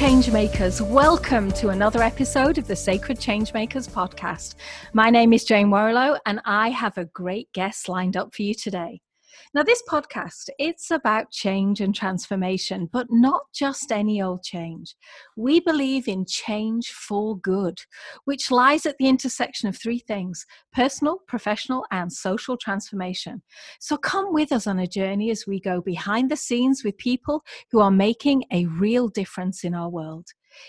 Changemakers, welcome to another episode of the Sacred Changemakers podcast. My name is Jane Warrilow, and I have a great guest lined up for you today. Now, this podcast, it's about change and transformation, but not just any old change. We believe in change for good, which lies at the intersection of three things personal, professional, and social transformation. So come with us on a journey as we go behind the scenes with people who are making a real difference in our world.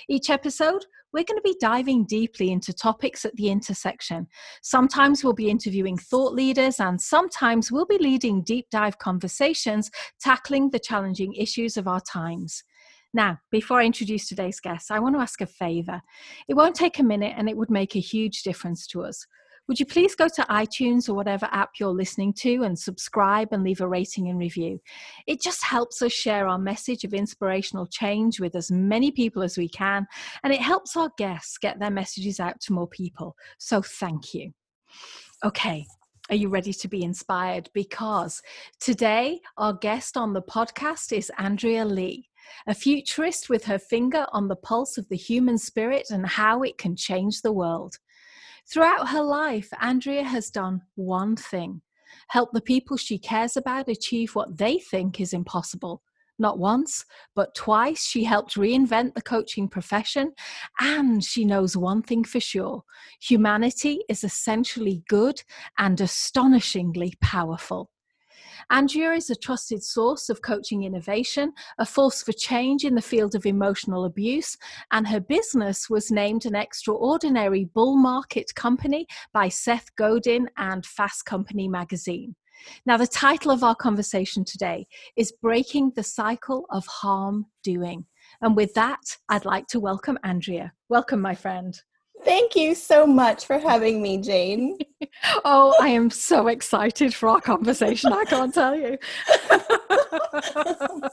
Each episode, we're going to be diving deeply into topics at the intersection. Sometimes we'll be interviewing thought leaders, and sometimes we'll be leading deep dive conversations tackling the challenging issues of our times. Now, before I introduce today's guest, I want to ask a favor. It won't take a minute and it would make a huge difference to us would you please go to iTunes or whatever app you're listening to and subscribe and leave a rating and review? It just helps us share our message of inspirational change with as many people as we can, and it helps our guests get their messages out to more people. So thank you. Okay, are you ready to be inspired? Because today, our guest on the podcast is Andrea Lee, a futurist with her finger on the pulse of the human spirit and how it can change the world. Throughout her life, Andrea has done one thing help the people she cares about achieve what they think is impossible. Not once, but twice, she helped reinvent the coaching profession. And she knows one thing for sure humanity is essentially good and astonishingly powerful. Andrea is a trusted source of coaching innovation, a force for change in the field of emotional abuse, and her business was named an extraordinary bull market company by Seth Godin and Fast Company magazine. Now, the title of our conversation today is Breaking the Cycle of Harm Doing. And with that, I'd like to welcome Andrea. Welcome, my friend. Thank you so much for having me, Jane. oh, I am so excited for our conversation. I can't tell you.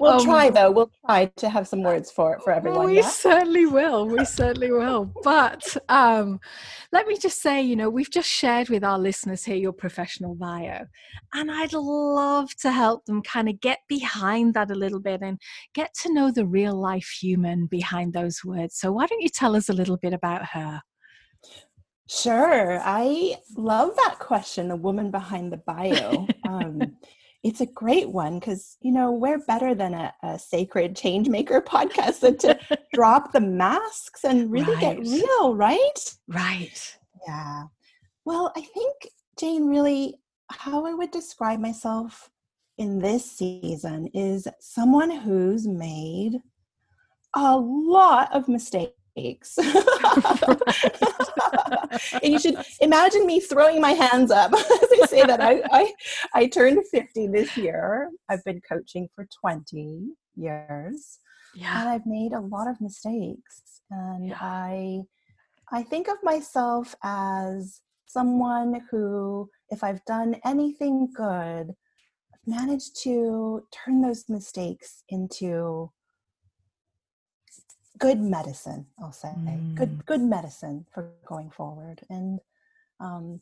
we'll um, try though. We'll try to have some words for it for everyone. We yeah? certainly will. We certainly will. But um, let me just say, you know, we've just shared with our listeners here your professional bio, and I'd love to help them kind of get behind that a little bit and get to know the real life human behind those words. So why don't you tell us a little bit about her? Sure. I love that question, the woman behind the bio. Um, it's a great one because you know we're better than a, a sacred change maker podcast than to drop the masks and really right. get real right right yeah well i think jane really how i would describe myself in this season is someone who's made a lot of mistakes aches. and you should imagine me throwing my hands up as I say that. I, I, I turned 50 this year. I've been coaching for 20 years. Yeah. And I've made a lot of mistakes. And yeah. I I think of myself as someone who, if I've done anything good, I've managed to turn those mistakes into good medicine i'll say. Mm. good good medicine for going forward. And um,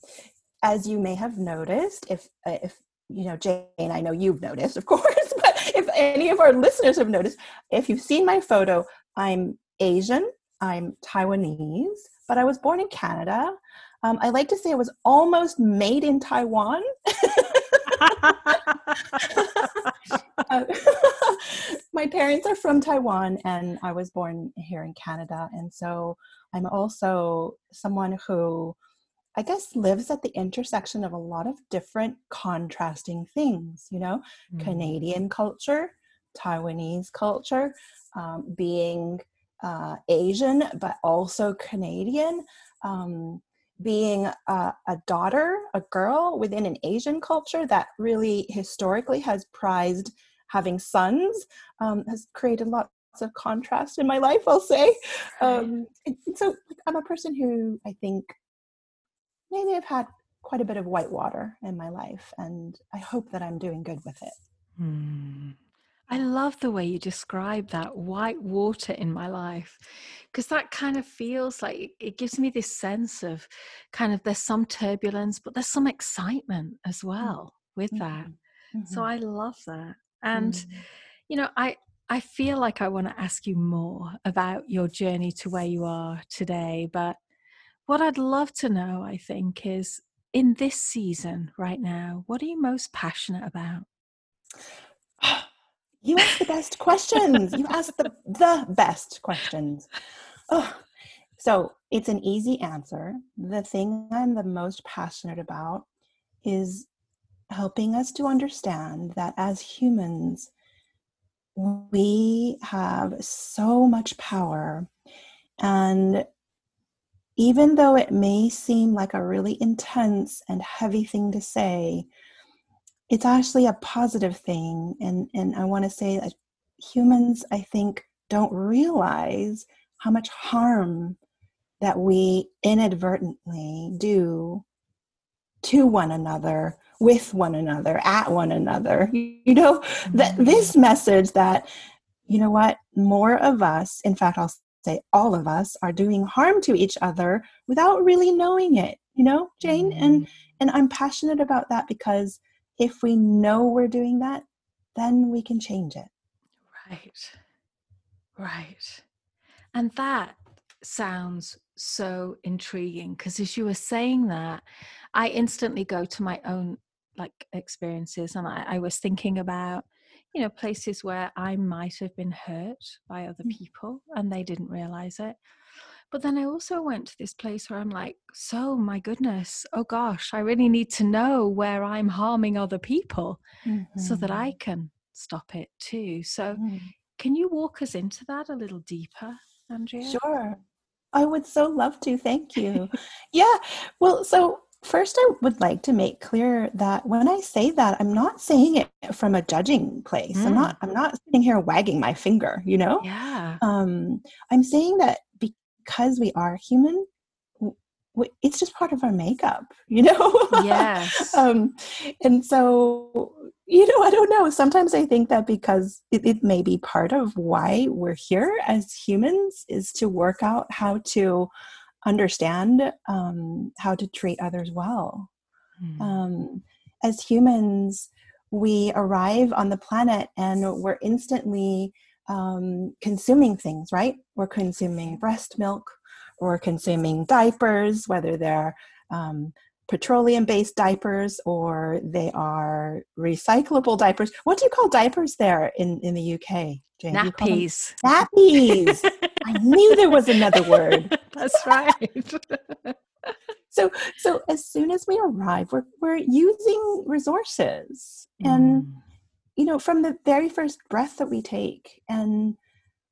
as you may have noticed if uh, if you know jane i know you've noticed of course but if any of our listeners have noticed if you've seen my photo i'm asian i'm taiwanese but i was born in canada. Um, i like to say i was almost made in taiwan uh, my parents are from Taiwan and I was born here in Canada. And so I'm also someone who I guess lives at the intersection of a lot of different contrasting things, you know, mm. Canadian culture, Taiwanese culture, um, being uh, Asian, but also Canadian. Um, being a, a, daughter, a girl within an Asian culture that really historically has prized having sons um, has created lots of contrast in my life, I'll say. Um, and so I'm a person who I think maybe I've had quite a bit of white water in my life, and I hope that I'm doing good with it. Hmm. I love the way you describe that white water in my life because that kind of feels like it gives me this sense of kind of there's some turbulence, but there's some excitement as mm. well with that. Mm-hmm. So I love that. And, mm-hmm. you know, I, I feel like I want to ask you more about your journey to where you are today. But what I'd love to know, I think, is in this season right now, what are you most passionate about? You ask the best questions. You ask the, the best questions. Oh, so it's an easy answer. The thing I'm the most passionate about is helping us to understand that as humans, we have so much power. And even though it may seem like a really intense and heavy thing to say, it's actually a positive thing. And, and I want to say that humans, I think, don't realize how much harm that we inadvertently do to one another with one another at one another. You know that mm-hmm. this message that you know what more of us in fact i'll say all of us are doing harm to each other without really knowing it. You know jane? Mm-hmm. and and i'm passionate about that because if we know we're doing that then we can change it. Right. Right. And that sounds so intriguing because as you were saying that i instantly go to my own like experiences and I, I, was thinking about you know places where i might have been hurt by other mm. people and they didn't realize it but then i also went to this place where i'm like so my goodness oh gosh i really need to know where i'm harming other people mm-hmm. so that i mm-hmm. can stop it too so mm. can you walk us into that a little deeper andrea sure I would so love to. Thank you. yeah. Well, so first, I would like to make clear that when I say that, I'm not saying it from a judging place. Mm. I'm not. I'm not sitting here wagging my finger. You know. Yeah. Um, I'm saying that because we are human, it's just part of our makeup. You know. Yes. um, and so you know, I don't know. Sometimes I think that because it, it, may be part of why we're here as humans is to work out how to understand um, how to treat others well. Mm. Um, as humans, we arrive on the planet and we're instantly um, consuming things, right? We're consuming breast milk, we're consuming diapers, whether they're um, petroleum based diapers or they are recyclable diapers. What do you call diapers there in, in the UK? Jane? Nappies. Nappies. I knew there was another word. That's right. so so as soon as we arrive, we're we're using resources. Mm. And you know, from the very first breath that we take and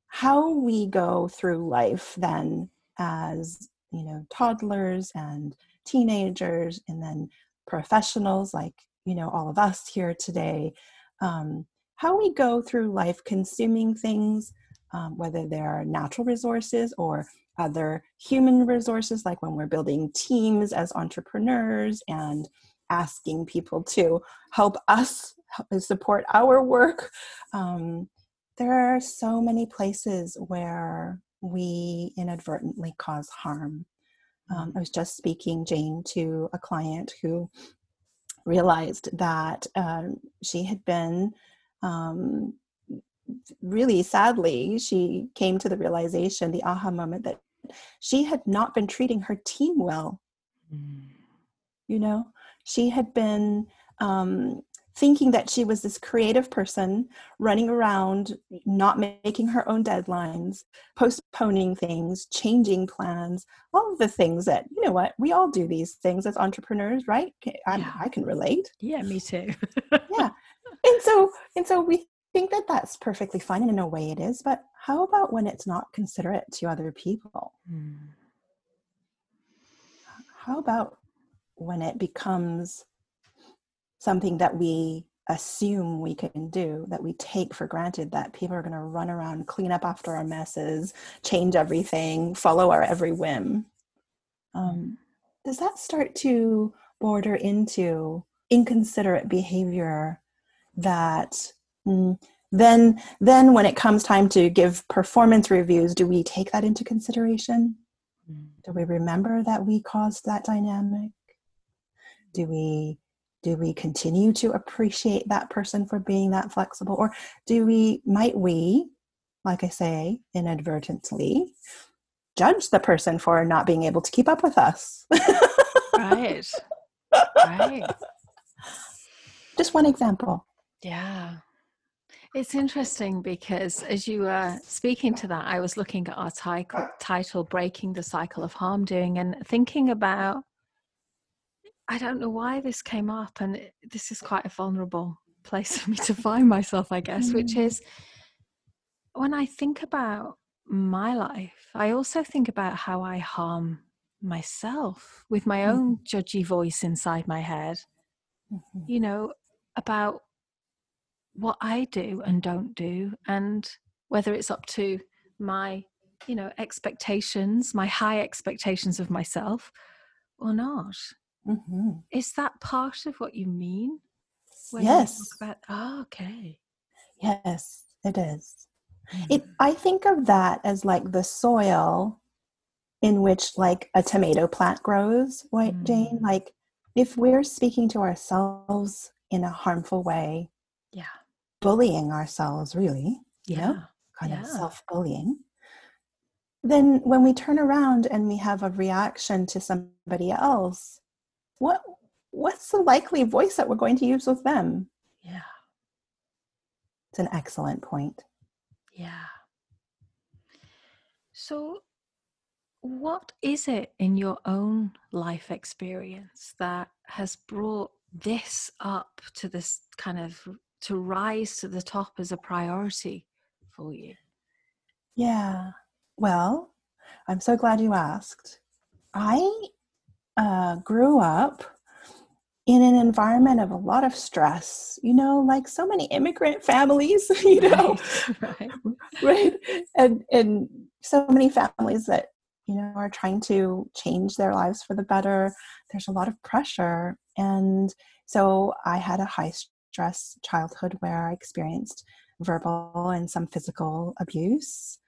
how we go through life then as you know toddlers and teenagers and then professionals like you know all of us here today um, how we go through life consuming things um, whether they're natural resources or other human resources like when we're building teams as entrepreneurs and asking people to help us support our work um, there are so many places where we inadvertently cause harm um, I was just speaking, Jane, to a client who realized that um, she had been um, really sadly, she came to the realization, the aha moment that she had not been treating her team well. Mm. You know, she had been um, thinking that she was this creative person running around, not making her own deadlines, postponing things, changing plans, all of the things that, you know what, we all do these things as entrepreneurs, right? Yeah. I can relate. Yeah, me too. yeah. And so, and so we think that that's perfectly fine and in a way it is, but how about when it's not considerate to other people? Mm. How about when it becomes something that we assume we can do that we take for granted that people are going to run around clean up after our messes change everything follow our every whim. Um, does that start to border into inconsiderate behavior that mm, then then when it comes time to give performance reviews do we take that into consideration? Mm. do we remember that we caused that dynamic? Do we do we continue to appreciate that person for being that flexible or do we might we like I say, inadvertently, judge the person for not being able to keep up with us. right. Right. Just one example. Yeah. It's interesting because as you were speaking to that, I was looking at our title, title Breaking the Cycle of Harm Doing, and thinking about I don't know why this came up, and this is quite a vulnerable place for me to find myself, I guess, which mm. is when I think about my life, I also think about how I harm myself with my own mm-hmm. judgy voice inside my head. Mm-hmm. You know, about what I do and don't do, and whether it's up to my, you know, expectations, my high expectations of myself or not. Mm-hmm. Is that part of what you mean? yes. You about, oh, okay. Yes, it is. Mm-hmm. I think of that as like the soil in which like a tomato plant grows, right, mm. Jane? Like if we're speaking to ourselves in a harmful way, yeah, bullying ourselves really, you yeah. know, kind yeah. of self-bullying. Then when we turn around and we have a reaction to somebody else, what what's the likely voice that we're going to use with them? Yeah. It's an excellent point. Yeah. So, what is it in your own life experience that has brought this up to this kind of to rise to the top as a priority for you? Yeah. Well, I'm so glad you asked. I uh, grew up in an environment of a lot of stress, you know, like so many immigrant families, you know, right, right. right? And, and so many families that, you know, are trying to change their lives for the better. There's a lot of pressure. And so I had a high stress childhood where I experienced verbal and some physical abuse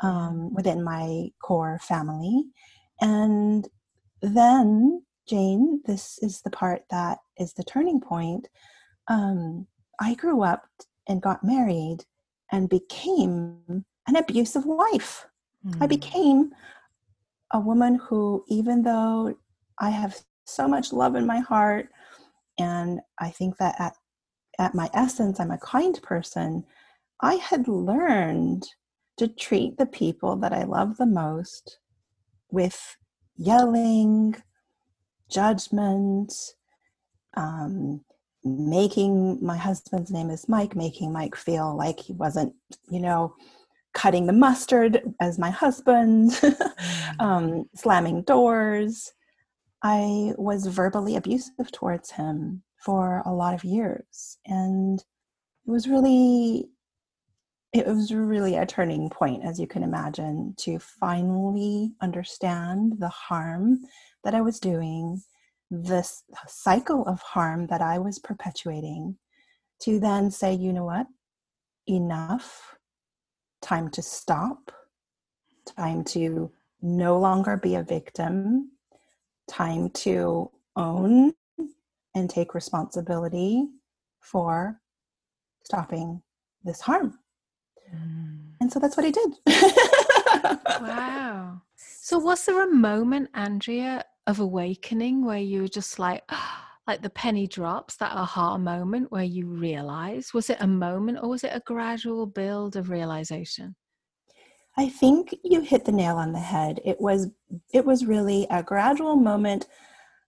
um, within my core family. And then Jane, this is the part that is the turning point. Um, I grew up and got married and became an abusive wife. Mm. I hmm. became a woman who, even though I have so much love in my heart, and I think that at, at my essence, I'm a kind person, I had learned to treat the people that I love the most with yelling, judgment, um, making my husband's name is Mike, making Mike feel like he wasn't, you know, cutting the mustard as my husband, mm. um, slamming doors. I was verbally abusive towards him for a lot of years. And it was really it was really a turning point, as you can imagine, to finally understand the harm that I was doing, this cycle of harm that I was perpetuating, to then say, you know what, enough, time to stop, time to no longer be a victim, time to own and take responsibility for stopping this harm. Mm. And so that's what I did. wow. So was there a moment, Andrea, of awakening where you were just like, like the penny drops, that aha moment where you realize? Was it a moment or was it a gradual build of realization? I think you hit the nail on the head. It was it was really a gradual moment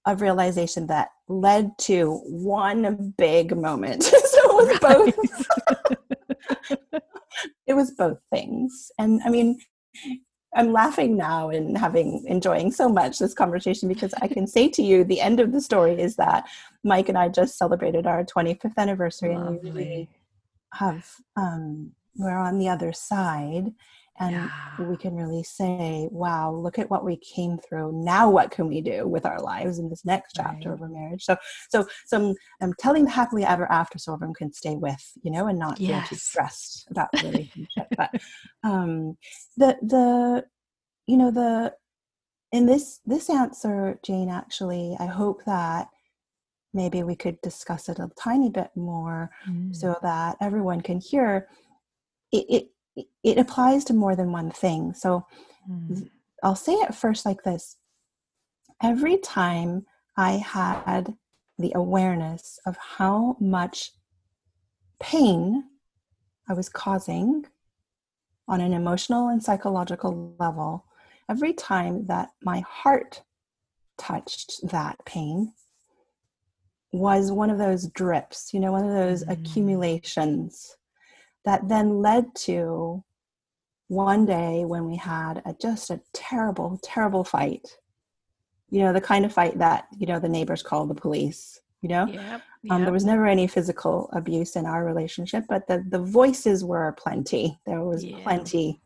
of realization that led to one big moment. so it was both. it was both things. And I mean, I'm laughing now and having enjoying so much this conversation because I can say to you the end of the story is that Mike and I just celebrated our 25th anniversary Lovely. and we really have um, we're on the other side and yeah. we can really say wow look at what we came through now what can we do with our lives in this next chapter right. of our marriage so so so I'm, I'm, telling the happily ever after so everyone can stay with you know and not yes. feel too stressed about the relationship but um the the you know the in this this answer jane actually i hope that maybe we could discuss it a tiny bit more mm. so that everyone can hear it, it it applies to more than one thing. So mm. I'll say it first like this every time I had the awareness of how much pain I was causing on an emotional and psychological level, every time that my heart touched that pain was one of those drips, you know, one of those mm. accumulations that then led to one day when we had a, just a terrible, terrible fight. You know, the kind of fight that, you know, the neighbors call the police, you know? Yep, yep. Um, there was never any physical abuse in our relationship, but the, the voices were plenty. There was yeah. plenty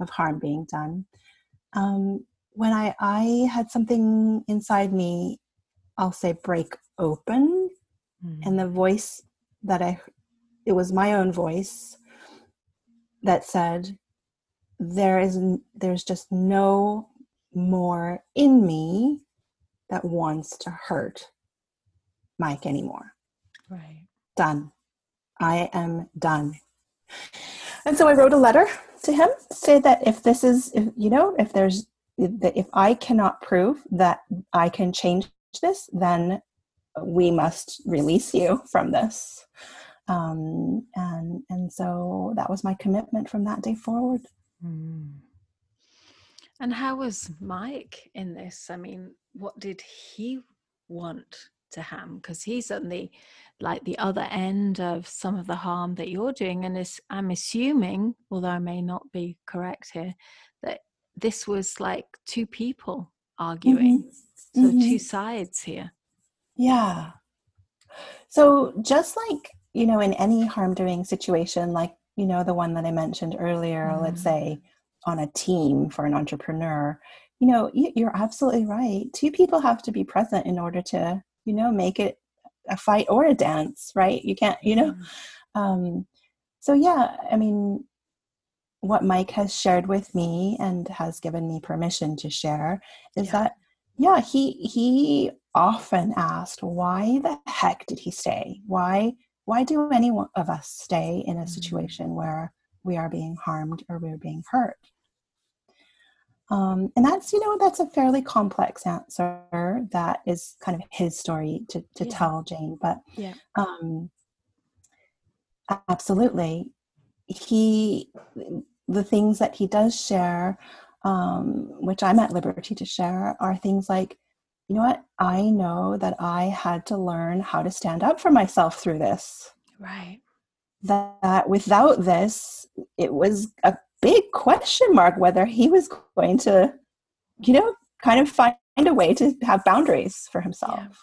of harm being done. Um, when I, I had something inside me, I'll say break open, mm. and the voice that I, it was my own voice that said, there is there's just no more in me that wants to hurt Mike anymore. Right. Done. I am done. And so I wrote a letter to him say that if this is, if, you know, if there's, that if I cannot prove that I can change this, then we must release you from this. Um, and and so that was my commitment from that day forward. Mm. And how was Mike in this? I mean, what did he want to Ham? Because he's on the like the other end of some of the harm that you're doing. And is, I'm assuming, although I may not be correct here, that this was like two people arguing. Mm-hmm. So mm-hmm. two sides here. Yeah. So just like, you know, in any harm doing situation, like you know the one that i mentioned earlier mm. let's say on a team for an entrepreneur you know you're absolutely right two people have to be present in order to you know make it a fight or a dance right you can't you know mm. um so yeah i mean what mike has shared with me and has given me permission to share is yeah. that yeah he he often asked why the heck did he stay why why do any of us stay in a mm-hmm. situation where we are being harmed or we're being hurt? Um, and that's, you know, that's a fairly complex answer that is kind of his story to, to yeah. tell Jane. But yeah. um, absolutely, he, the things that he does share, um, which I'm at liberty to share, are things like you know what? I know that I had to learn how to stand up for myself through this. Right. That, that without this, it was a big question mark whether he was going to, you know, kind of find a way to have boundaries for himself. Yeah.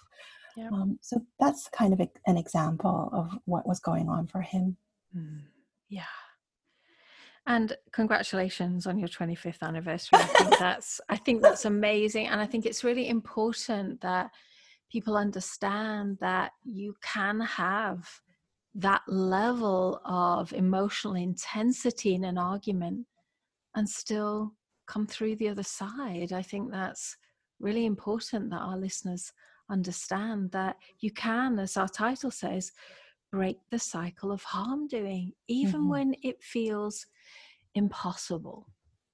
Yeah. Um, so that's kind of a, an example of what was going on for him. Mm. Yeah. And congratulations on your 25th anniversary. I think that's I think that's amazing and I think it's really important that people understand that you can have that level of emotional intensity in an argument and still come through the other side. I think that's really important that our listeners understand that you can, as our title says, break the cycle of harm doing, even mm-hmm. when it feels impossible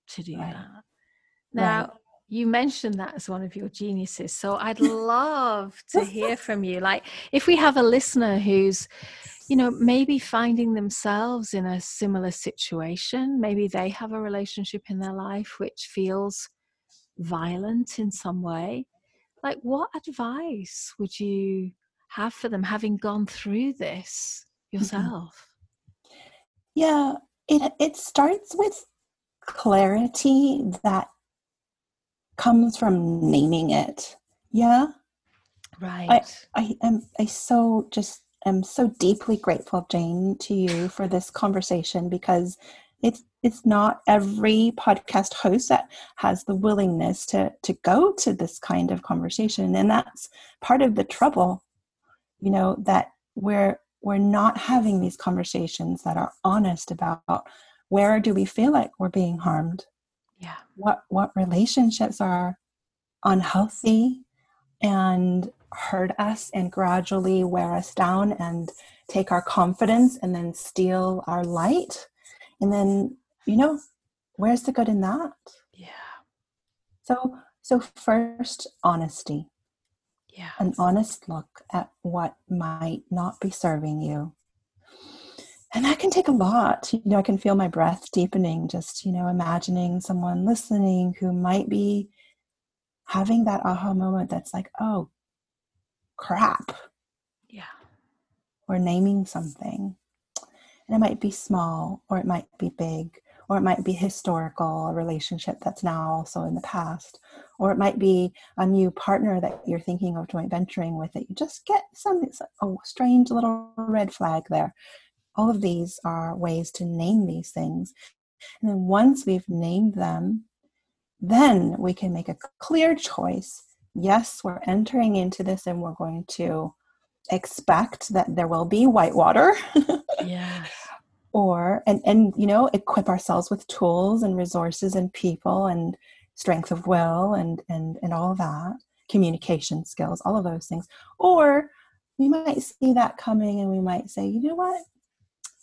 to do right. that. Now, right. you mentioned that as one of your geniuses. So I'd love to hear from you. Like, if we have a listener who's, you know, maybe finding themselves in a similar situation, maybe they have a relationship in their life which feels violent in some way. Like, what advice would you have for them having gone through this mm-hmm. yourself? Yeah, it it starts with clarity that comes from naming it yeah right i i am i so just am so deeply grateful jane to you for this conversation because it's it's not every podcast host that has the willingness to to go to this kind of conversation and that's part of the trouble you know that we're we're not having these conversations that are honest about where do we feel like we're being harmed yeah what what relationships are unhealthy and hurt us and gradually wear us down and take our confidence and then steal our light and then you know, where's the good in that? Yeah. So, so first, honesty. Yeah. An honest look at what might not be serving you. And that can take a lot. You know, I can feel my breath deepening, just, you know, imagining someone listening who might be having that aha moment that's like, oh, crap. Yeah. Or naming something. And it might be small or it might be big or it might be historical, a relationship that's now also in the past, or it might be a new partner that you're thinking of joint venturing with that you just get some a oh, strange little red flag there. All of these are ways to name these things. And then once we've named them, then we can make a clear choice. Yes, we're entering into this and we're going to expect that there will be whitewater. yes or and and you know equip ourselves with tools and resources and people and strength of will and and and all that communication skills all of those things. Or we might see that coming and we might say you know what?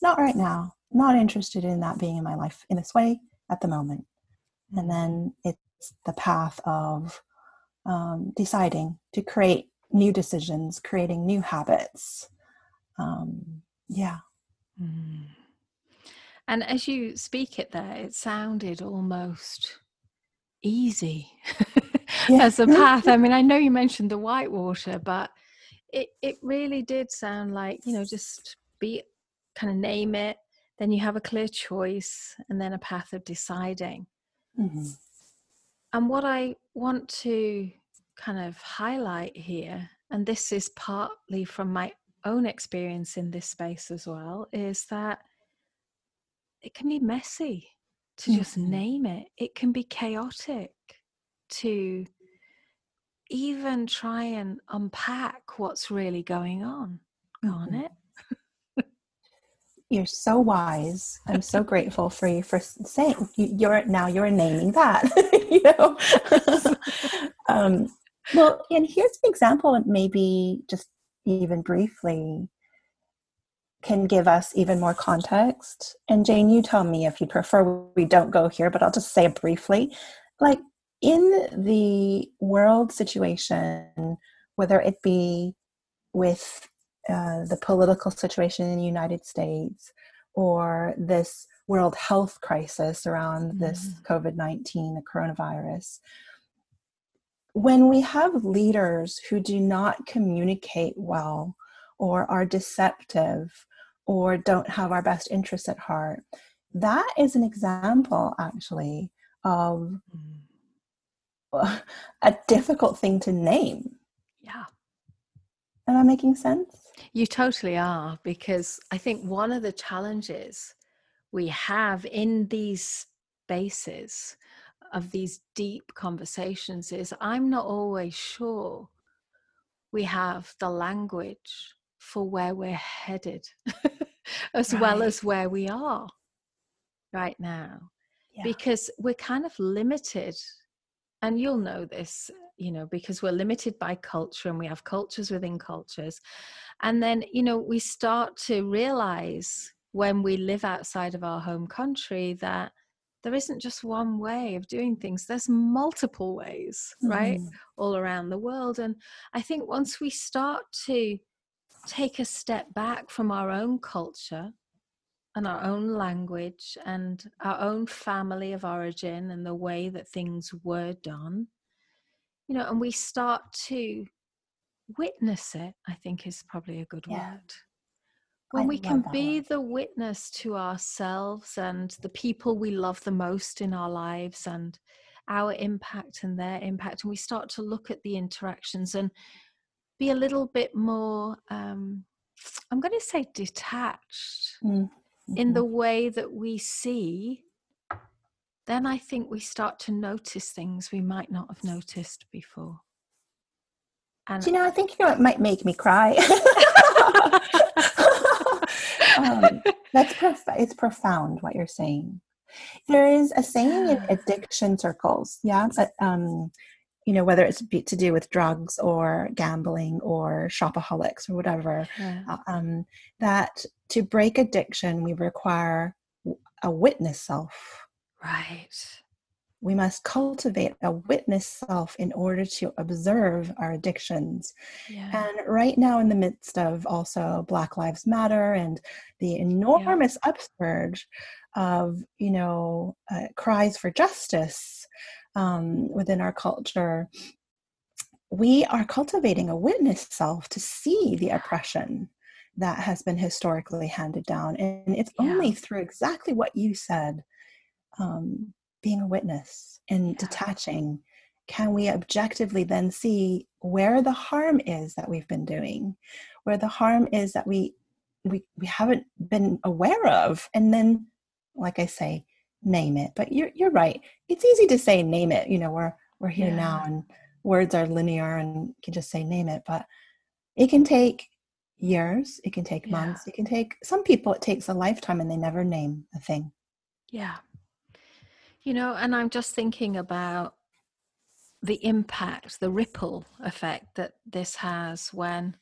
Not right now. Not interested in that being in my life in this way at the moment. And then it's the path of um, deciding to create new decisions creating new habits. Um, yeah. Mm. And as you speak it there, it sounded almost easy yeah. as a path. I mean, I know you mentioned the whitewater, but it, it really did sound like, you know, just be kind of name it, then you have a clear choice, and then a path of deciding. Mm-hmm. And what I want to kind of highlight here, and this is partly from my own experience in this space as well, is that it can be messy to mm-hmm. just name it. It can be chaotic to even try and unpack what's really going on, can't mm-hmm. it? You're so wise. I'm so grateful for you for saying you're now you're naming that. you know. um, well, and here's an example, maybe just even briefly can give us even more context. And Jane, you tell me if you prefer we don't go here, but I'll just say briefly. Like in the world situation, whether it be with uh, the political situation in the United States or this world health crisis around mm-hmm. this COVID 19, the coronavirus, when we have leaders who do not communicate well or are deceptive or don't have our best interests at heart. That is an example, actually, of a difficult thing to name. Yeah. Am I making sense? You totally are, because I think one of the challenges we have in these spaces of these deep conversations is I'm not always sure we have the language for where we're headed as right. well as where we are right now yeah. because we're kind of limited and you'll know this you know because we're limited by culture and we have cultures within cultures and then you know we start to realize when we live outside of our home country that there isn't just one way of doing things there's multiple ways mm-hmm. right all around the world and i think once we start to take a step back from our own culture and our own language and our own family of origin and the way that things were done you know and we start to witness it i think is probably a good yeah. word when I we can be word. the witness to ourselves and the people we love the most in our lives and our impact and their impact and we start to look at the interactions and be a little bit more um, i'm going to say detached mm-hmm. in the way that we see then i think we start to notice things we might not have noticed before. And Do you know i think you know it might make me cry. Um, that's prof- it's profound what you're saying. There is a saying in addiction circles yeah but, um, you know whether it's to do with drugs or gambling or shopaholics or whatever yeah. Uh, um, that to break addiction we require a witness self. Right. We must cultivate a witness self in order to observe our addictions. Yeah. And right now, in the midst of also Black Lives Matter and the enormous yeah. upsurge of, you know, uh, cries for justice um, within our culture, we are cultivating a witness self to see the oppression that has been historically handed down. And it's yeah. only through exactly what you said um, being a witness and yeah. detaching can we objectively then see where the harm is that we've been doing where the harm is that we we, we haven't been aware of and then like i say name it but you're, you're right. It's easy to say name it you know we're we're here yeah. now and words are linear and you can just say name it but it can take years it can take months it can take some people it takes a lifetime and they never name a thing. Yeah. You know and i'm just thinking about the impact the ripple effect that this has when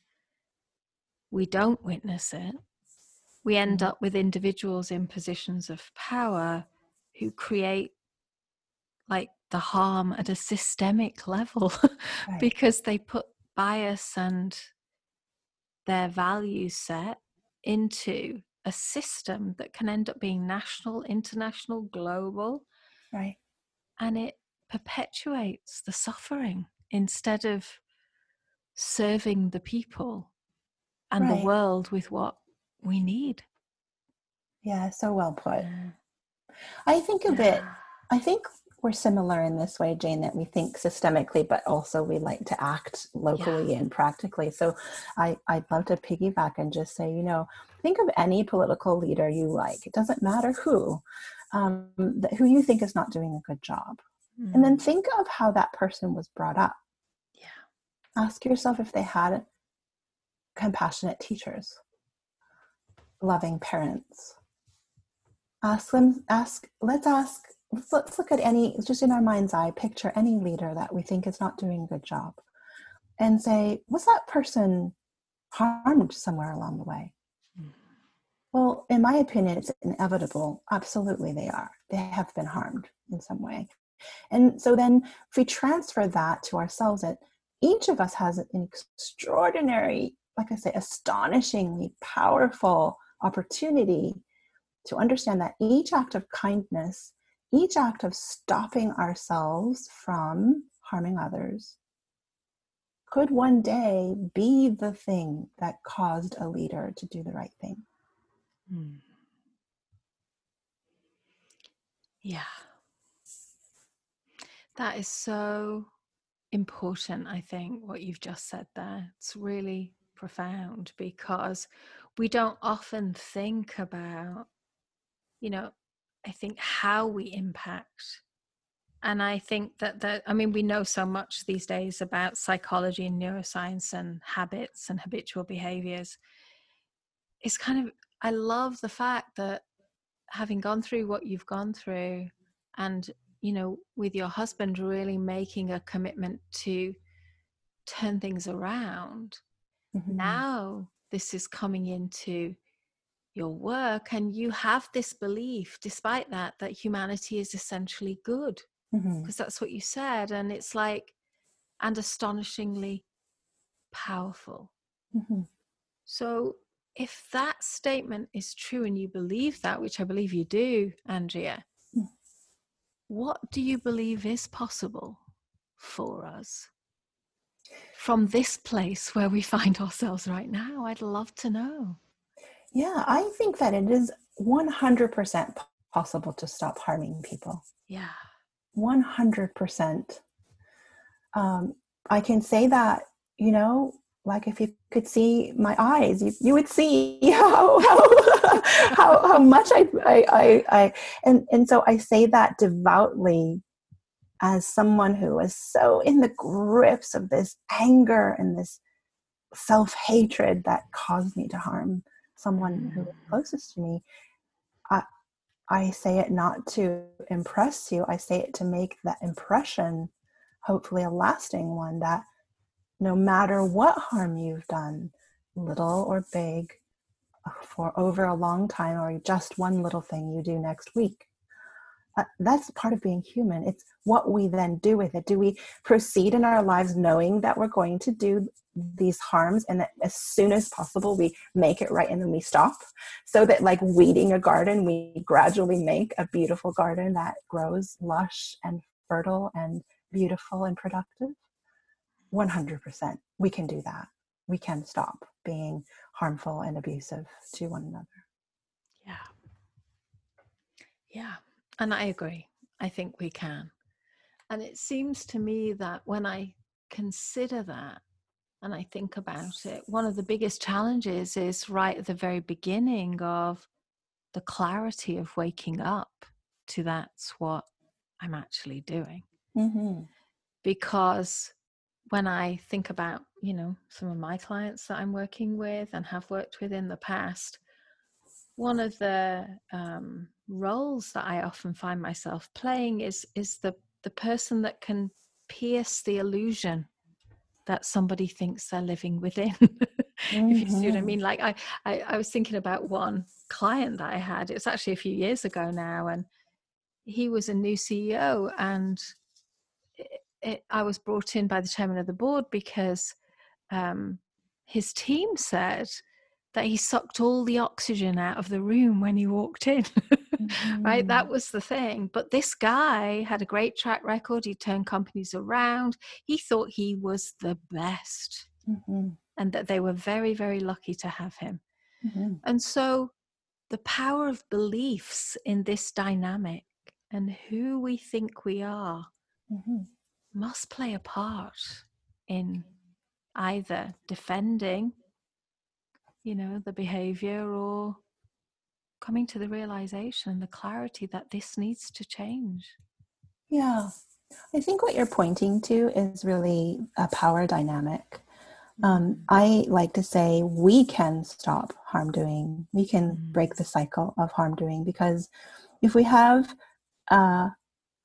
we don't witness it. We end mm. up with individuals in positions of power who create like the harm at a systemic level right. because they put bias and their value set into a system that can end up being national, international, global. Right. And it perpetuates the suffering instead of serving the people and right. the world with what we need. Yeah, so well put. I think of it, I think we're similar in this way, Jane, that we think systemically, but also we like to act locally yeah. and practically. So I, I'd love to piggyback and just say, you know, think of any political leader you like. It doesn't matter who, um, that, who you think is not doing a good job. Mm. And then mm. think of how that person was brought up. Yeah. Ask yourself if they had compassionate teachers, loving parents. Ask them, ask, let's ask let's look at any just in our mind's eye picture any leader that we think is not doing a good job and say was that person harmed somewhere along the way? Mm. well in my opinion it's inevitable. Absolutely they are. They have been harmed in some way. And so then if we transfer that to ourselves that each of us has an extraordinary like i say astonishingly powerful opportunity to understand that each act of kindness each act of stopping ourselves from harming others could one day be the thing that caused a leader to do the right thing. Hmm. Yeah. That is so important, I think, what you've just said there. It's really profound because we don't often think about, you know, I think how we impact. And I think that that I mean we know so much these days about psychology and neuroscience and habits and habitual behaviors. It's kind of I love the fact that having gone through what you've gone through and you know with your husband really making a commitment to turn things around mm-hmm. now this is coming into your work and you have this belief despite that that humanity is essentially good because mm-hmm. that's what you said and it's like and astonishingly powerful mm-hmm. so if that statement is true and you believe that which i believe you do andrea mm. what do you believe is possible for us from this place where we find ourselves right now i'd love to know yeah, I think that it is 100% possible to stop harming people. Yeah. 100%. Um, I can say that, you know, like if you could see my eyes, you, you would see how how, how, how much I, I, I, I, and, and so I say that devoutly as someone who is so in the grips of this anger and this self hatred that caused me to harm someone who is mm-hmm. closest to me, I, I say it not to impress you. I say it to make that impression, hopefully a lasting one, that no matter what harm you've done, little or big, uh, for over a long time or just one little thing you do next week uh, that's part of being human. It's what we then do with it. Do we proceed in our lives knowing that we're going to do these harms and that as soon as possible we make it right and then we stop? So that like weeding a garden we gradually make a beautiful garden that grows lush and fertile and beautiful and productive? 100% we can do that. We can stop being harmful and abusive to one another. Yeah. Yeah and I agree. I think we can. And it seems to me that when I consider that and I think about it, one of the biggest challenges is right at the very beginning of the clarity of waking up to that's what I'm actually doing. Mm-hmm. Because when I think about, you know, some of my clients that I'm working with and have worked with in the past, one of the um, roles that I often find myself playing is is the the person that can pierce the illusion that somebody thinks they're living within. mm-hmm. if you see what I mm-hmm. mean. Like I, I, I was thinking about one client that I had. It's actually a few years ago now, and he was a new CEO, and it, it, I was brought in by the chairman of the board because um, his team said that he sucked all the oxygen out of the room when he walked in. mm-hmm. Right? That mm. was the thing. But this guy had a great track record. He turned companies around. He thought he was the best. Mm-hmm. And that they were very, very lucky to have him. Mm-hmm. And so the power of beliefs in this dynamic and who we think we are mm-hmm. must play a part in either defending you know, the behavior or coming to the realization, the clarity that this needs to change. Yeah. I think what you're pointing to is really a power dynamic. Um, mm-hmm. I like to say we can stop harm doing. We can break the cycle of harm doing because if we have uh,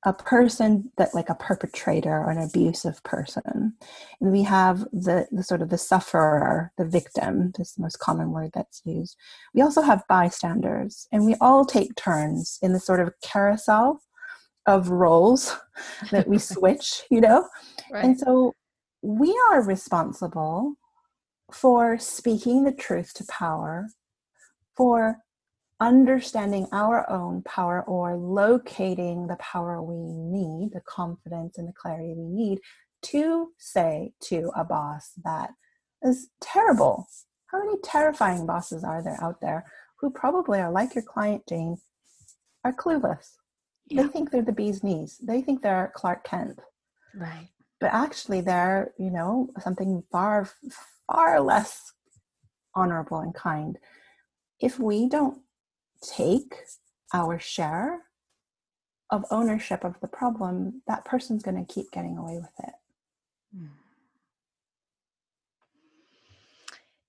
a person that like a perpetrator or an abusive person. And we have the, the sort of the sufferer the victim this is the most common word that's used. We also have bystanders and we all take turns in the sort of carousel of roles that we switch you know? Right. and so we are responsible for speaking the truth to power for understanding our own power or locating the power we need, the confidence and the clarity we need to say to a boss that is terrible. How many terrifying bosses are there out there who probably are like your client, Jane, are clueless? Yeah. They think they're the bee's knees. They think they're Clark Kent. Right. But actually, they're, you know, something far, far less honorable and kind. If we don't take our share of ownership of the problem, that person's going to keep getting away with it. Hmm.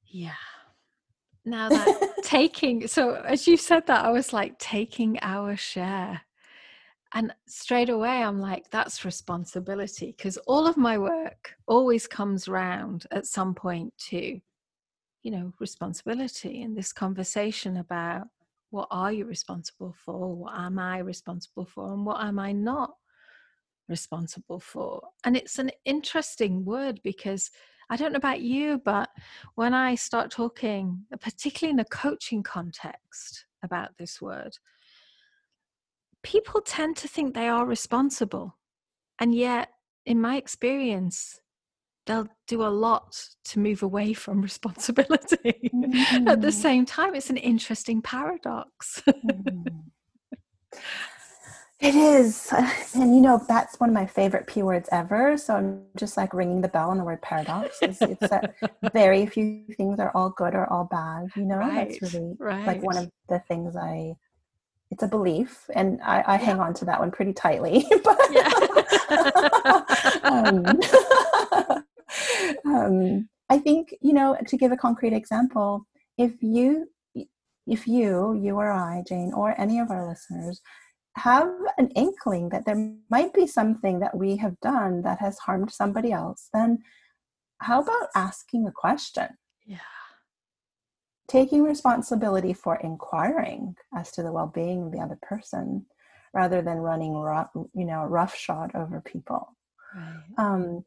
Yeah. Now that taking, so as you said that, I was like, taking our share. And straight away, I'm like, that's responsibility because all of my work always comes round at some point to, you know, responsibility and this conversation about what are you responsible for? What am I responsible for? And what am I not responsible for? And it's an interesting word because I don't know about you, but when I start talking, particularly in a coaching context, about this word, people tend to think they are responsible. And yet, in my experience, they'll do a lot to move away from responsibility mm. at the mm. same time it's an interesting paradox mm. it is and you know that's one of my favorite p words ever so i'm just like ringing the bell on the word paradox it's, it's that very few things are all good or all bad you know right. that's really right. like one of the things i it's a belief and i, I yeah. hang on to that one pretty tightly but um, um, I think you know to give a concrete example, if you if you you or I, Jane, or any of our listeners have an inkling that there might be something that we have done that has harmed somebody else, then how about asking a question? Yeah. taking responsibility for inquiring as to the well-being of the other person rather than running rough, you know roughshod over people right. um,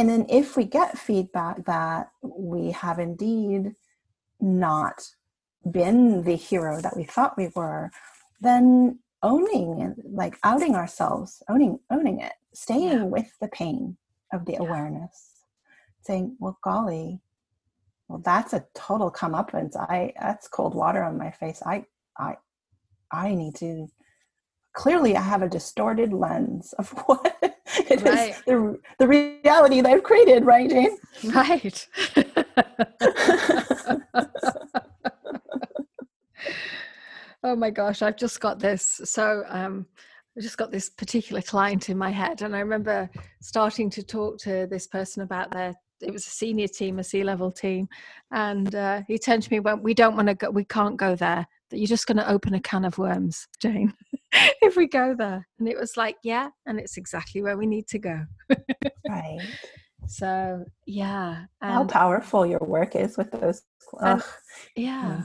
and then if we get feedback that we have indeed not been the hero that we thought we were then owning and like outing ourselves owning owning it staying yeah. with the pain of the yeah. awareness saying well golly well that's a total comeuppance i that's cold water on my face i i i need to clearly i have a distorted lens of what it right. is the, the reality that i've created right jane right oh my gosh i've just got this so um I just got this particular client in my head, and I remember starting to talk to this person about their. It was a senior team, a C-level team, and uh, he turned to me and went, "We don't want to go. We can't go there. That you're just going to open a can of worms, Jane, if we go there." And it was like, "Yeah," and it's exactly where we need to go. right. So yeah, how powerful your work is with those. And, yeah,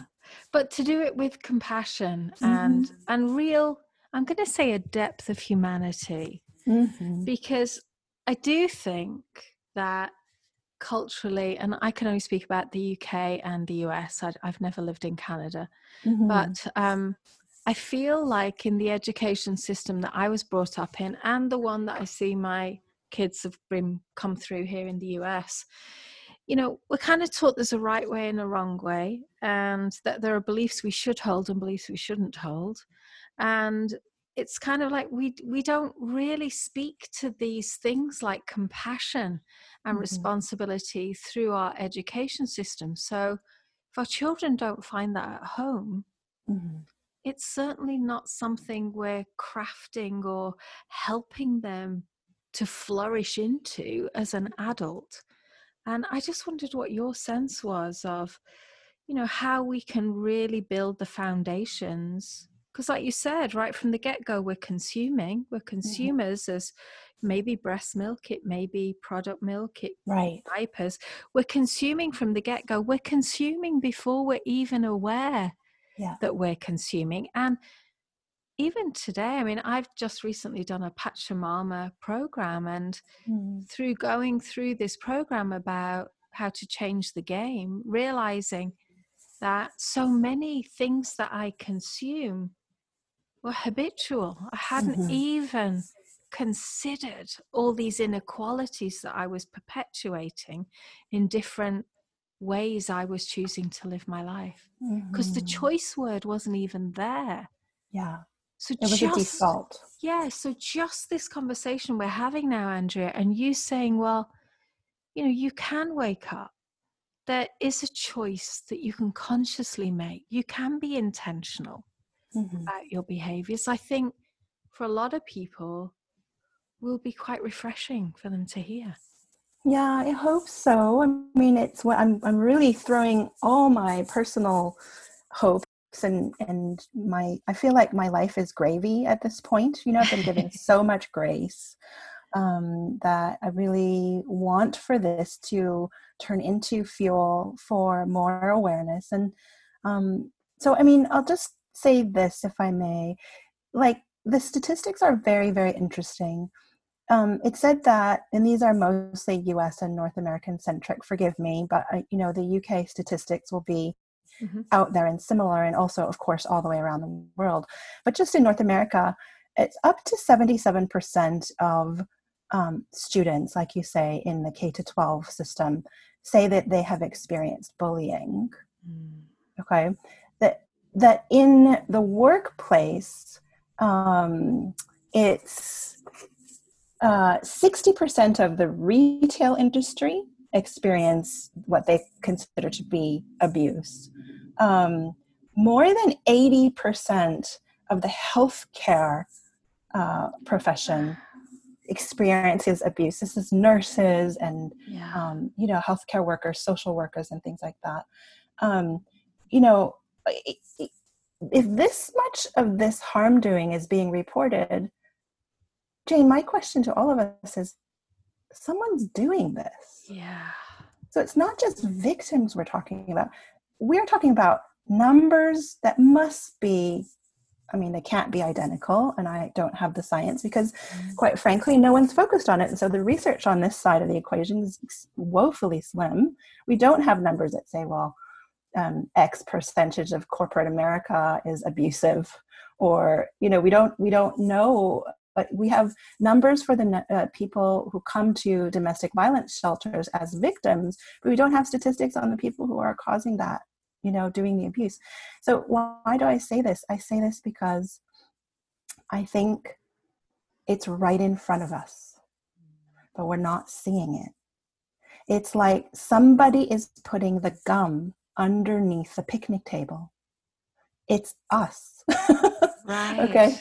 but to do it with compassion and mm-hmm. and real I'm going to say a depth of humanity mm-hmm. because I do think that culturally, and I can only speak about the UK and the US, I, have never lived in Canada, mm-hmm. but um, I feel like in the education system that I was brought up in and the one that I see my kids have been come through here in the US, you know, we're kind of taught there's a right way and a wrong way, and that there are beliefs we should hold and beliefs we shouldn't hold and it's kind of like we we don't really speak to these things like compassion and mm-hmm. responsibility through our education system so if our children don't find that at home mm-hmm. It's certainly not something we're crafting or helping them to flourish into as an adult. And i just wondered what your sense was of you know how we can really build the foundations. Because like you said right from the get-go we're consuming. We're mm-hmm. consumers mm-hmm. as maybe breast milk it may be product milk it right. diapers. We're consuming from the get-go. We're consuming before we're even aware yeah. that we're consuming and even today i mean i've just recently done a pachamama program and mm. through going through this program about how to change the game realizing that so many things that i consume were habitual. I hadn't mm-hmm. even considered all these inequalities that I was perpetuating in different ways I was choosing to live my life. Because mm-hmm. the choice word wasn't even there. Yeah. So it was just, a default. Yeah. So just this conversation we're having now, Andrea, and you saying, well, you know, you can wake up. There is a choice that you can consciously make. You can be intentional mm-hmm. about your behaviors, I think for a lot of people will be quite refreshing for them to hear. Yeah, I hope so. I mean, it's what I'm. I'm really throwing all my personal hopes and and my. I feel like my life is gravy at this point. You know, I've been given so much grace um, that I really want for this to turn into fuel for more awareness. And um, so, I mean, I'll just say this, if I may. Like, the statistics are very, very interesting. Um, it said that, and these are mostly US and North American centric, forgive me, but uh, you know, the UK statistics will be mm-hmm. out there and similar, and also, of course, all the way around the world. But just in North America, it's up to 77% of um, students, like you say, in the K to 12 system, say that they have experienced bullying. Mm. Okay that that in the workplace, um, it's uh, 60% of the retail industry experience what they consider to be abuse. Um, more than 80% of the healthcare uh, profession experiences abuse. This is nurses and yeah. um, you know healthcare workers, social workers, and things like that. Um, you know, if this much of this harm doing is being reported, Jane, my question to all of us is someone's doing this. Yeah. So it's not just victims we're talking about. we're talking about numbers that must be I mean, they can't be identical, and I don't have the science because, mm. quite frankly, no one's focused on it. And so the research on this side of the equation is woefully slim. We don't have numbers that say, well, um, X percentage of corporate America is abusive, or you know, we don't we don't know. But we have numbers for the uh, people who come to domestic violence shelters as victims, but we don't have statistics on the people who are causing that you know, doing the abuse. So why do I say this? I say this because I think it's right in front of us, but we're not seeing it. It's like somebody is putting the gum underneath the picnic table. It's us. right. Okay.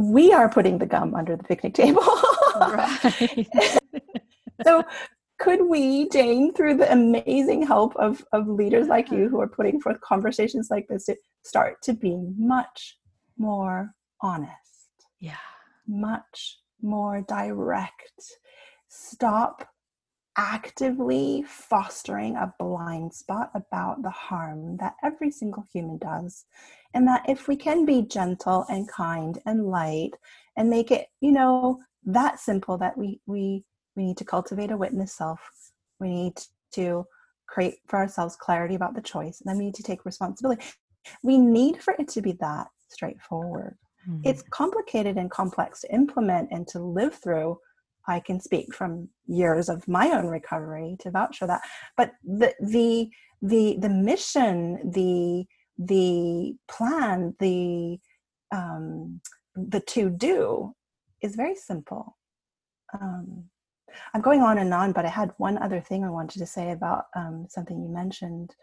We are putting the gum under the picnic table. right. so could we, Jane, through the amazing help of, of leaders like you who are putting forth conversations like this, to start to be much more honest? Yeah. Much more direct. Stop actively fostering a blind spot about the harm that every single human does. And that if we can be gentle and kind and light and make it, you know, that simple that we we we need to cultivate a witness self. We need to create for ourselves clarity about the choice. And then we need to take responsibility. We need for it to be that straightforward. Mm-hmm. It's complicated and complex to implement and to live through. I can speak from years of my own recovery to vouch for that. But the the the the mission, the the plan, the um, the to do is very simple. Um, I'm going on and on, but I had one other thing I wanted to say about um, something you mentioned.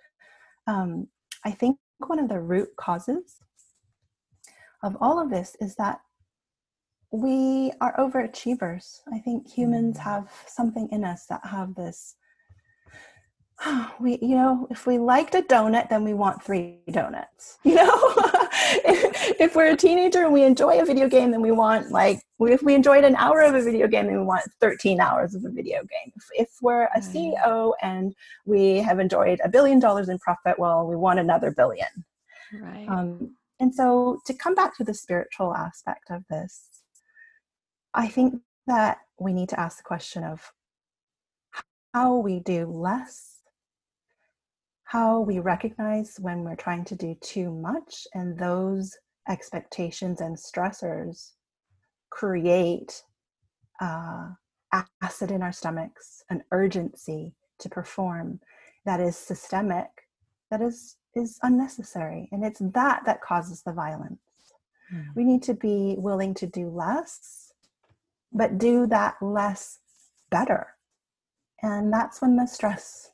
Um, I think one of the root causes of all of this is that we are overachievers. I think humans mm. have something in us that have this we you know if we liked a donut then we want three donuts you know? If, if, we're a teenager and we enjoy a video game then we want like if we enjoyed an hour of a video game then we want 13 hours of a video game. If, if we're a ceo and we have enjoyed a billion dollars in profit well we want another billion. Right. Um, and so to come back to the spiritual aspect of this i think that we need to ask the question of how we do less how we recognize when we're trying to do too much, and those expectations and stressors create uh, acid in our stomachs, an urgency to perform that is systemic, that is is unnecessary, and it's that that causes the violence. Mm. We need to be willing to do less, but do that less better, and that's when the stress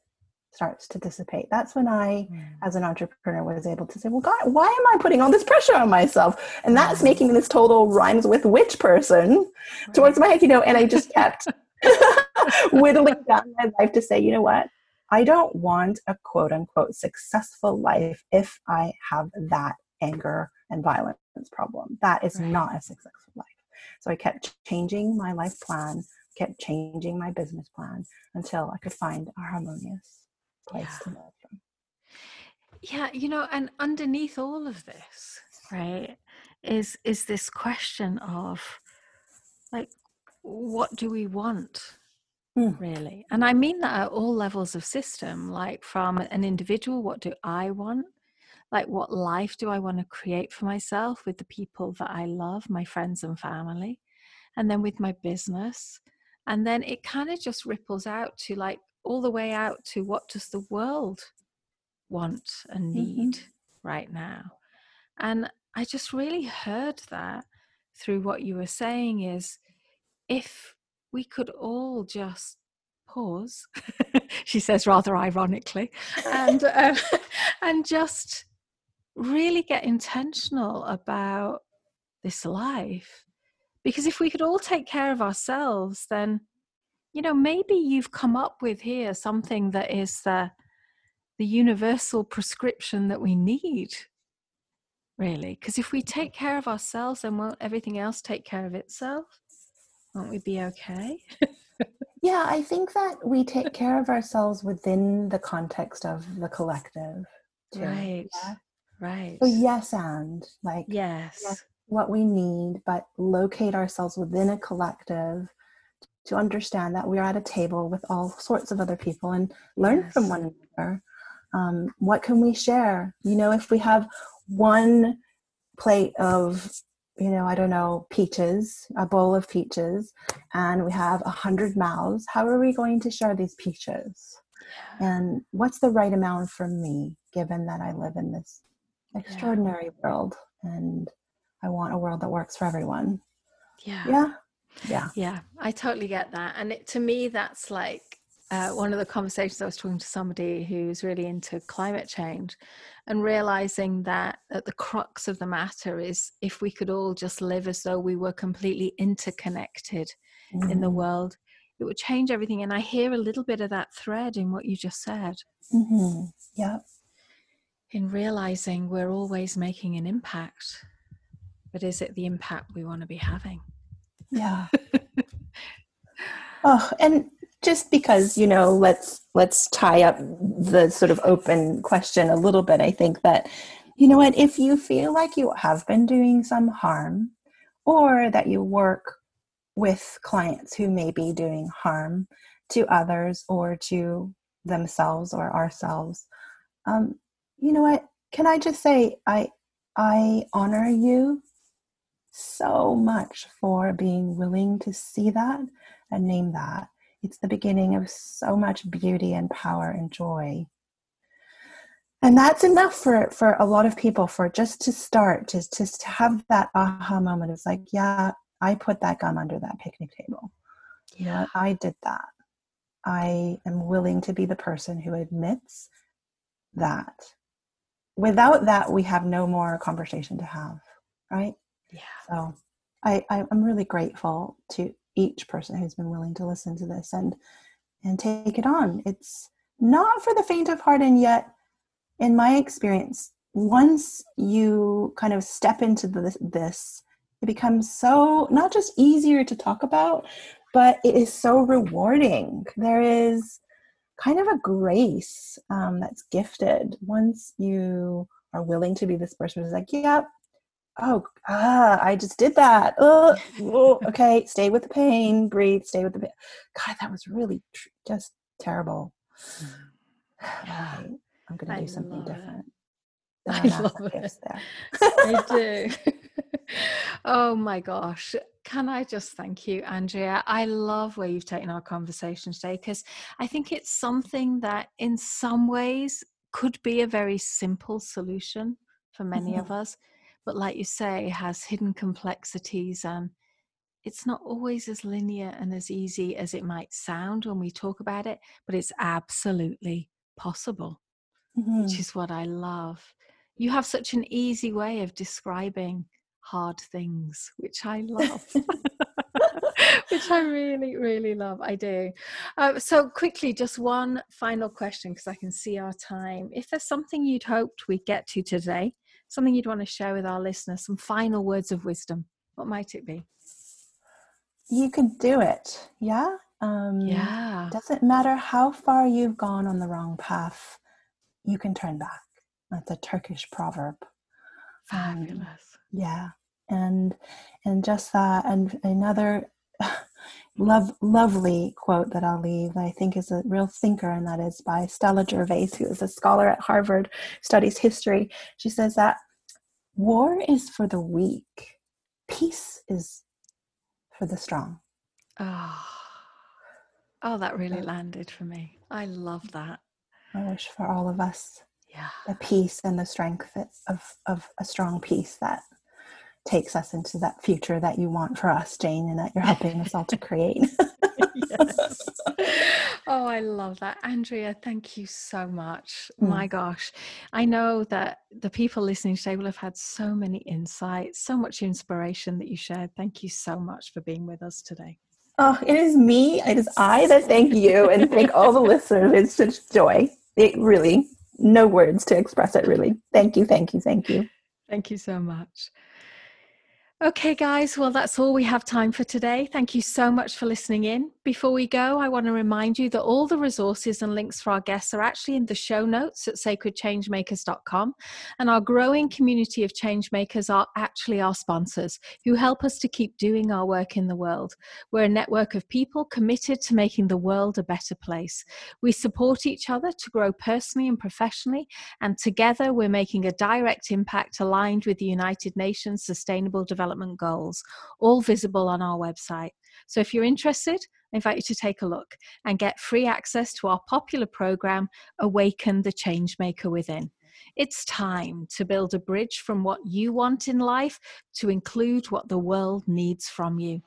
starts to dissipate. That's when I, mm. as an entrepreneur, was able to say, well, God, why am I putting all this pressure on myself? And that's mm. making this total rhymes with which person right. towards my head, you know, and I just kept whittling down my life to say, you know what? I don't want a quote unquote successful life if I have that anger and violence problem. That is right. not a successful life. So I kept changing my life plan, kept changing my business plan until I could find a harmonious place yeah. to learn from. Yeah, you know, and underneath all of this, right, is is this question of like what do we want mm. really and i mean that at all levels of system like from an individual what do i want like what life do i want to create for myself with the people that i love my friends and family and then with my business and then it kind of just ripples out to like all the way out to what does the world want and mm-hmm. need mm-hmm. right now and i just really heard that through what you were saying is if we could all just pause she says rather ironically and uh, and just really get intentional about this life because if we could all take care of ourselves then you know maybe you've come up with here something that is the the universal prescription that we need really because if we mm-hmm. take care of ourselves then won't everything else take care of itself won't we be okay yeah i think that we take care of ourselves within the context of the collective too. Right. Yeah? Right. So yes and like yes. yes, what we need, but locate ourselves within a collective to understand that we are at a table with all sorts of other people and learn Yes. from one another. Um, what can we share? You know, if we have one plate of, you know, I don't know, peaches, a bowl of peaches, and we have a hundred mouths, how are we going to share these peaches? And what's the right amount for me, given that I live in this extraordinary world and I want a world that works for everyone? Yeah. Yeah. Yeah. Yeah, I totally get that. And it, to me, that's like uh, one of the conversations I was talking to somebody who's really into climate change and realizing that at the crux of the matter is if we could all just live as though we were completely interconnected in the Mhm. world, it would change everything. And I hear a little bit of that thread in what you just said, Mhm. Yeah. in realizing we're always making an impact. But is it the impact we want to be having? Yeah. oh, and just because you know, let's let's tie up the sort of open question a little bit. I think that you know what, if you feel like you have been doing some harm, or that you work with clients who may be doing harm to others or to themselves or ourselves, um, you know what? Can I just say I I honor you so much for being willing to see that and name that. It's the beginning of so much beauty and power and joy. And that's enough for, for a lot of people for just to start, just, just to have that aha moment. It's like, yeah, I put that gum under that picnic table. Know? I did that. I am willing to be the person who admits that. Without that, we have no more conversation to have, right? Yeah. So I, I I'm really grateful to each person who's been willing to listen to this and and take it on. It's not for the faint of heart, and yet, in my experience, once you kind of step into this, this it becomes so not just easier to talk about, but it is so rewarding. There is kind of a grace um, that's gifted once you are willing to be this person who's like, yep, oh ah i just did that oh, oh, okay stay with the pain breathe stay with the pain god that was really tr- just terrible Yeah. Right. i'm gonna I do something different I love it. I do. oh my gosh. Can I just thank you, Andrea? I love where you've taken our conversation today because I think it's something that, in some ways, could be a very simple solution for many of us. But, like you say, has hidden complexities and it's not always as linear and as easy as it might sound when we talk about it, but it's absolutely possible Mhm. which is what I love. You have such an easy way of describing hard things, which I love. which I really, really love. I do. Uh, so, quickly, just one final question because I can see our time. If there's something you'd hoped we'd get to today, something you'd want to share with our listeners, some final words of wisdom, what might it be? you can do it. Yeah um Yeah. doesn't matter how far you've gone on the wrong path you can turn back. That's a turkish proverb. Um, yeah and and just that and another love lovely quote that i'll leave that i think is a real thinker and that is by stella gervais who is a scholar at harvard studies history she says that war is for the weak peace is for the strong Oh. oh, that really landed for me. I love that. i wish for all of us Yeah. the peace and the strength of of a strong peace that takes us into that future that you want for us jane and that you're helping us all to create yes. Oh, I love that. Andrea, thank you so much. Mm. My gosh. I know that the people listening today will have had so many insights, so much inspiration that you shared. Thank you so much for being with us today. Oh, it is me. It is I that thank you and thank all the listeners. It's such joy. It really, no words to express it, really. Thank you, thank you, thank you. Thank you so much. Okay, guys, well, that's all we have time for today. Thank you so much for listening in. Before we go, I want to remind you that all the resources and links for our guests are actually in the show notes at sacredchangemakers.com. And our growing community of changemakers are actually our sponsors who help us to keep doing our work in the world. We're a network of people committed to making the world a better place. We support each other to grow personally and professionally, and together we're making a direct impact aligned with the United Nations Sustainable Development development goals, all visible on our website. So if you're interested, I invite you to take a look and get free access to our popular program, Awaken the Changemaker Within. It's time to build a bridge from what you want in life to include what the world needs from you.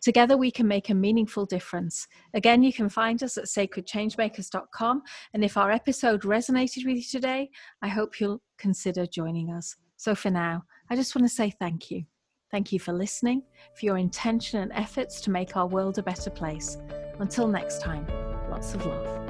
Together, we can make a meaningful difference. Again, you can find us at sacredchangemakers.com. And if our episode resonated with you today, I hope you'll consider joining us. So for now, I just want to say thank you. Thank you for listening, for your intention and efforts to make our world a better place. Until next time, lots of love.